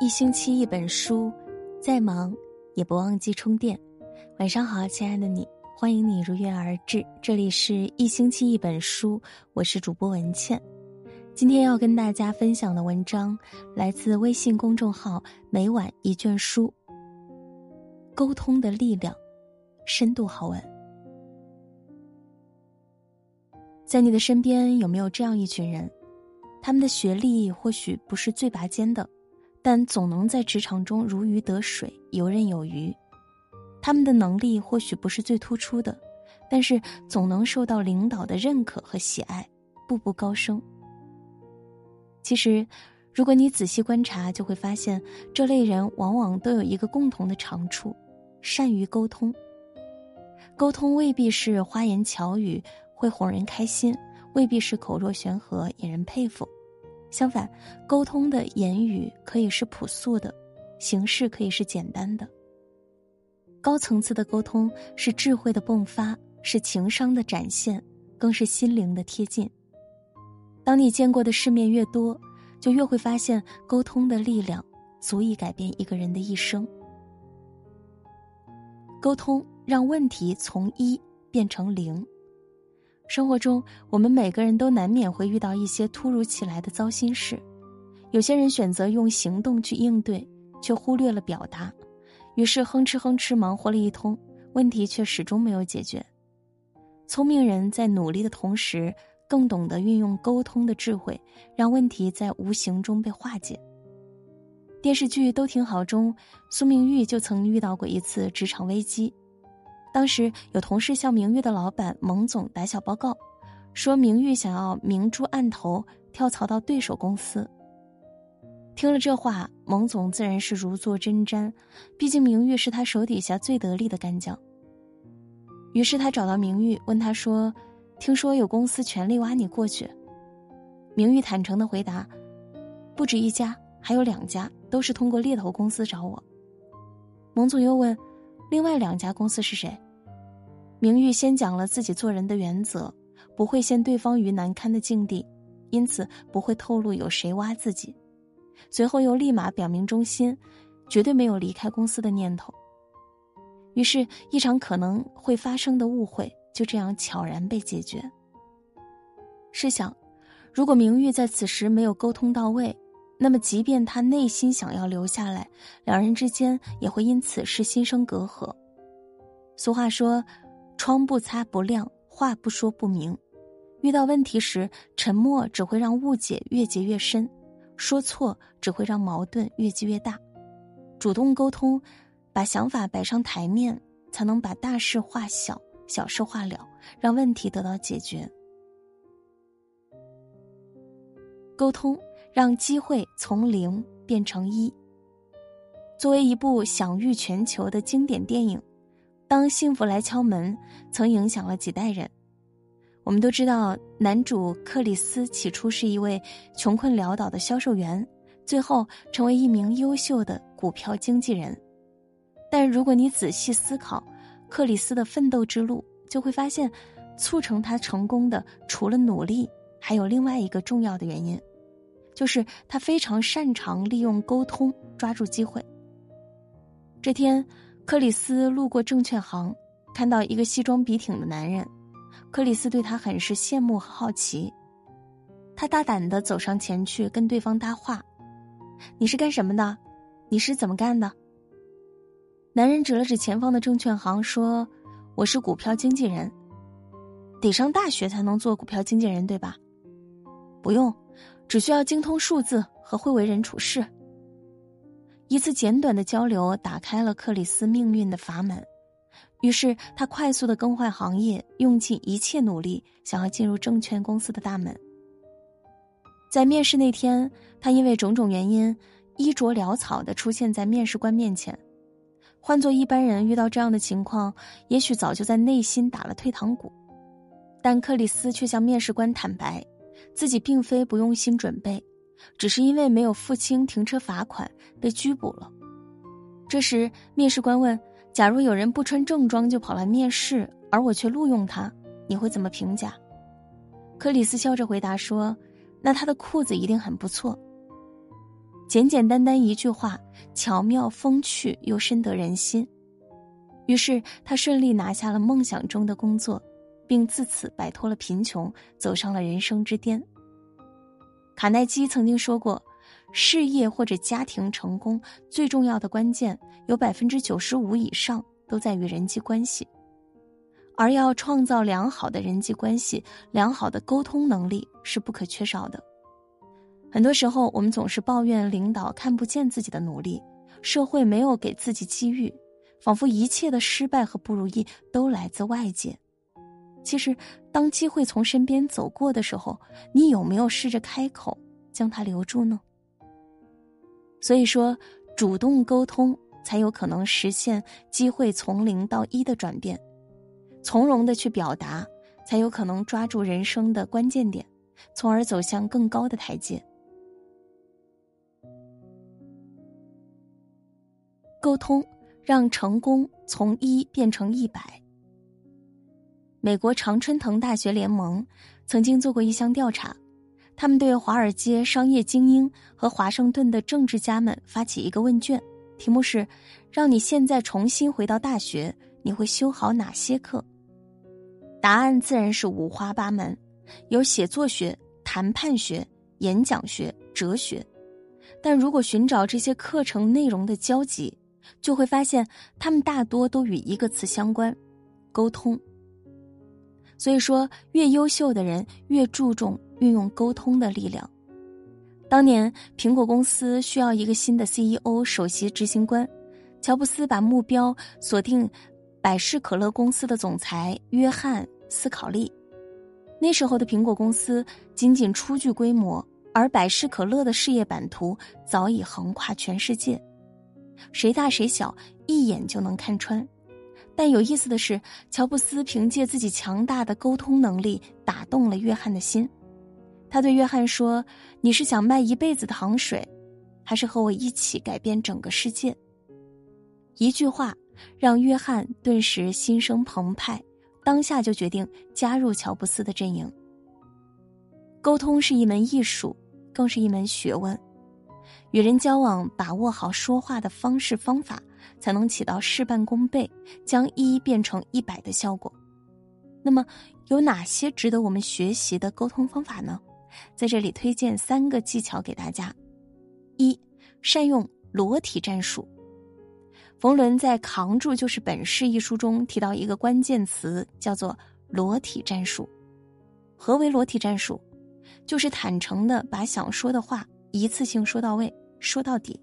一星期一本书，再忙也不忘记充电。晚上好，亲爱的你，欢迎你如约而至。这里是一星期一本书，我是主播文倩。今天要跟大家分享的文章来自微信公众号“每晚一卷书”。沟通的力量，深度好文。在你的身边有没有这样一群人？他们的学历或许不是最拔尖的，但总能在职场中如鱼得水、游刃有余；他们的能力或许不是最突出的，但是总能受到领导的认可和喜爱，步步高升。其实，如果你仔细观察，就会发现，这类人往往都有一个共同的长处：善于沟通。沟通未必是花言巧语会哄人开心。未必是口若悬河引人佩服，相反，沟通的言语可以是朴素的，形式可以是简单的。高层次的沟通是智慧的迸发，是情商的展现，更是心灵的贴近。当你见过的世面越多，就越会发现沟通的力量足以改变一个人的一生。沟通让问题从一变成零。生活中，我们每个人都难免会遇到一些突如其来的糟心事，有些人选择用行动去应对，却忽略了表达，于是哼哧哼哧忙活了一通，问题却始终没有解决。聪明人在努力的同时，更懂得运用沟通的智慧，让问题在无形中被化解。电视剧《都挺好》中，苏明玉就曾遇到过一次职场危机。当时有同事向明玉的老板蒙总打小报告，说明玉想要明珠暗投跳槽到对手公司。听了这话，蒙总自然是如坐针毡，毕竟明玉是他手底下最得力的干将。于是他找到明玉，问他说：“听说有公司全力挖你过去？”明玉坦诚的回答：“不止一家，还有两家，都是通过猎头公司找我。”蒙总又问：“另外两家公司是谁？”明玉先讲了自己做人的原则，不会陷对方于难堪的境地，因此不会透露有谁挖自己。随后又立马表明忠心，绝对没有离开公司的念头。于是，一场可能会发生的误会就这样悄然被解决。试想，如果明玉在此时没有沟通到位，那么即便他内心想要留下来，两人之间也会因此事心生隔阂。俗话说。窗不擦不亮，话不说不明。遇到问题时，沉默只会让误解越结越深，说错只会让矛盾越积越大。主动沟通，把想法摆上台面，才能把大事化小，小事化了，让问题得到解决。沟通让机会从零变成一。作为一部享誉全球的经典电影。当幸福来敲门，曾影响了几代人。我们都知道，男主克里斯起初是一位穷困潦倒的销售员，最后成为一名优秀的股票经纪人。但如果你仔细思考克里斯的奋斗之路，就会发现，促成他成功的除了努力，还有另外一个重要的原因，就是他非常擅长利用沟通抓住机会。这天。克里斯路过证券行，看到一个西装笔挺的男人，克里斯对他很是羡慕和好奇。他大胆的走上前去跟对方搭话：“你是干什么的？你是怎么干的？”男人指了指前方的证券行说：“我是股票经纪人，得上大学才能做股票经纪人，对吧？不用，只需要精通数字和会为人处事。”一次简短的交流打开了克里斯命运的阀门，于是他快速的更换行业，用尽一切努力想要进入证券公司的大门。在面试那天，他因为种种原因，衣着潦草的出现在面试官面前。换做一般人遇到这样的情况，也许早就在内心打了退堂鼓，但克里斯却向面试官坦白，自己并非不用心准备。只是因为没有付清停车罚款，被拘捕了。这时，面试官问：“假如有人不穿正装就跑来面试，而我却录用他，你会怎么评价？”克里斯笑着回答说：“那他的裤子一定很不错。”简简单单一句话，巧妙风趣又深得人心。于是他顺利拿下了梦想中的工作，并自此摆脱了贫穷，走上了人生之巅。卡耐基曾经说过，事业或者家庭成功最重要的关键，有百分之九十五以上都在于人际关系。而要创造良好的人际关系，良好的沟通能力是不可缺少的。很多时候，我们总是抱怨领导看不见自己的努力，社会没有给自己机遇。仿佛一切的失败和不如意都来自外界。其实，当机会从身边走过的时候，你有没有试着开口将它留住呢？所以说，主动沟通才有可能实现机会从零到一的转变；从容的去表达，才有可能抓住人生的关键点，从而走向更高的台阶。沟通。让成功从一变成一百。美国常春藤大学联盟曾经做过一项调查，他们对华尔街商业精英和华盛顿的政治家们发起一个问卷，题目是：让你现在重新回到大学，你会修好哪些课？答案自然是五花八门，有写作学、谈判学、演讲学、哲学。但如果寻找这些课程内容的交集，就会发现，他们大多都与一个词相关：沟通。所以说，越优秀的人越注重运用沟通的力量。当年，苹果公司需要一个新的 CEO 首席执行官，乔布斯把目标锁定百事可乐公司的总裁约翰斯考利。那时候的苹果公司仅仅初具规模，而百事可乐的事业版图早已横跨全世界。谁大谁小，一眼就能看穿。但有意思的是，乔布斯凭借自己强大的沟通能力打动了约翰的心。他对约翰说：“你是想卖一辈子糖水，还是和我一起改变整个世界？”一句话让约翰顿时心生澎湃，当下就决定加入乔布斯的阵营。沟通是一门艺术，更是一门学问。与人交往，把握好说话的方式方法，才能起到事半功倍、将一变成一百的效果。那么，有哪些值得我们学习的沟通方法呢？在这里推荐三个技巧给大家：一、善用裸体战术。冯仑在《扛住就是本事》一书中提到一个关键词，叫做裸体战术。何为裸体战术？就是坦诚的把想说的话。一次性说到位，说到底。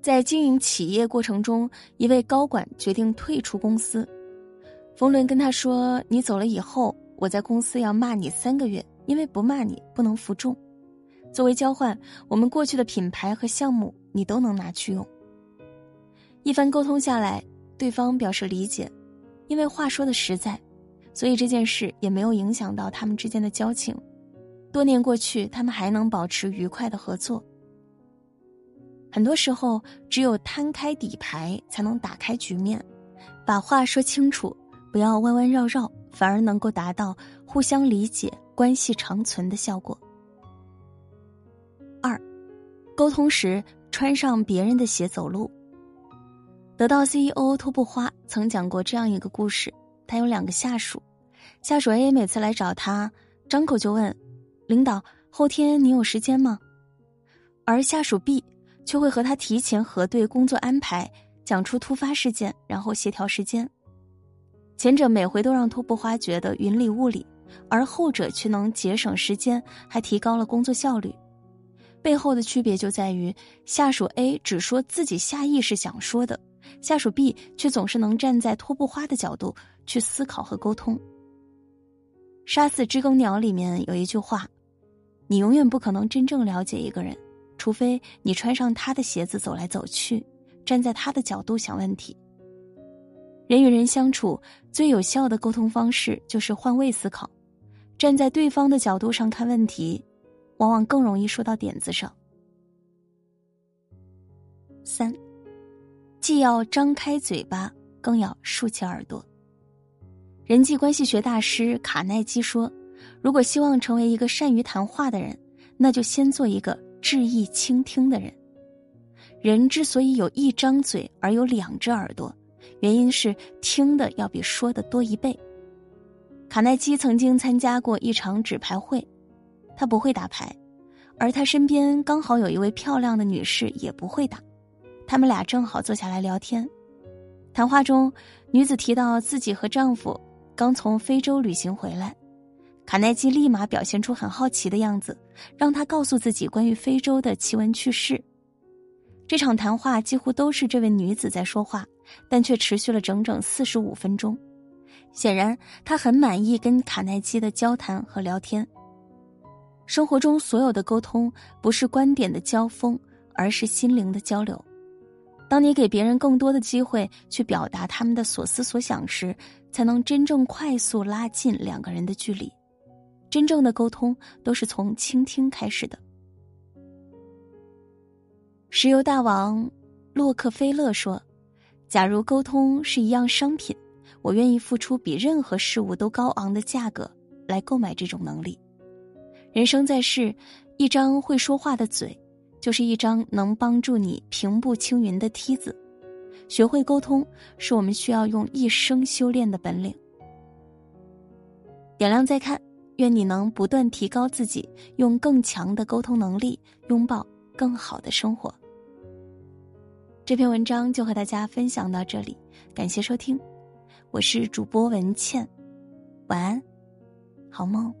在经营企业过程中，一位高管决定退出公司。冯仑跟他说：“你走了以后，我在公司要骂你三个月，因为不骂你不能服众。作为交换，我们过去的品牌和项目你都能拿去用。”一番沟通下来，对方表示理解，因为话说的实在，所以这件事也没有影响到他们之间的交情。多年过去，他们还能保持愉快的合作。很多时候，只有摊开底牌，才能打开局面，把话说清楚，不要弯弯绕绕，反而能够达到互相理解、关系长存的效果。二，沟通时穿上别人的鞋走路。得到 CEO 托布花曾讲过这样一个故事：他有两个下属，下属 A 每次来找他，张口就问。领导，后天你有时间吗？而下属 B 却会和他提前核对工作安排，讲出突发事件，然后协调时间。前者每回都让托布花觉得云里雾里，而后者却能节省时间，还提高了工作效率。背后的区别就在于，下属 A 只说自己下意识想说的，下属 B 却总是能站在托布花的角度去思考和沟通。《杀死知更鸟》里面有一句话。你永远不可能真正了解一个人，除非你穿上他的鞋子走来走去，站在他的角度想问题。人与人相处最有效的沟通方式就是换位思考，站在对方的角度上看问题，往往更容易说到点子上。三，既要张开嘴巴，更要竖起耳朵。人际关系学大师卡耐基说。如果希望成为一个善于谈话的人，那就先做一个致意倾听的人。人之所以有一张嘴而有两只耳朵，原因是听的要比说的多一倍。卡耐基曾经参加过一场纸牌会，他不会打牌，而他身边刚好有一位漂亮的女士也不会打，他们俩正好坐下来聊天。谈话中，女子提到自己和丈夫刚从非洲旅行回来，卡耐基立马表现出很好奇的样子，让他告诉自己关于非洲的奇闻趣事。这场谈话几乎都是这位女子在说话，但却持续了整整四十五分钟。显然，她很满意跟卡耐基的交谈和聊天。生活中所有的沟通不是观点的交锋，而是心灵的交流。当你给别人更多的机会去表达他们的所思所想时，才能真正快速拉近两个人的距离。真正的沟通都是从倾听开始的。石油大王洛克菲勒说：“假如沟通是一样商品，我愿意付出比任何事物都高昂的价格来购买这种能力。人生在世，一张会说话的嘴，就是一张能帮助你平步青云的梯子。学会沟通，是我们需要用一生修炼的本领。”点亮再看，愿你能不断提高自己，用更强的沟通能力拥抱。更好的生活。这篇文章就和大家分享到这里，感谢收听，我是主播文倩，晚安，好梦。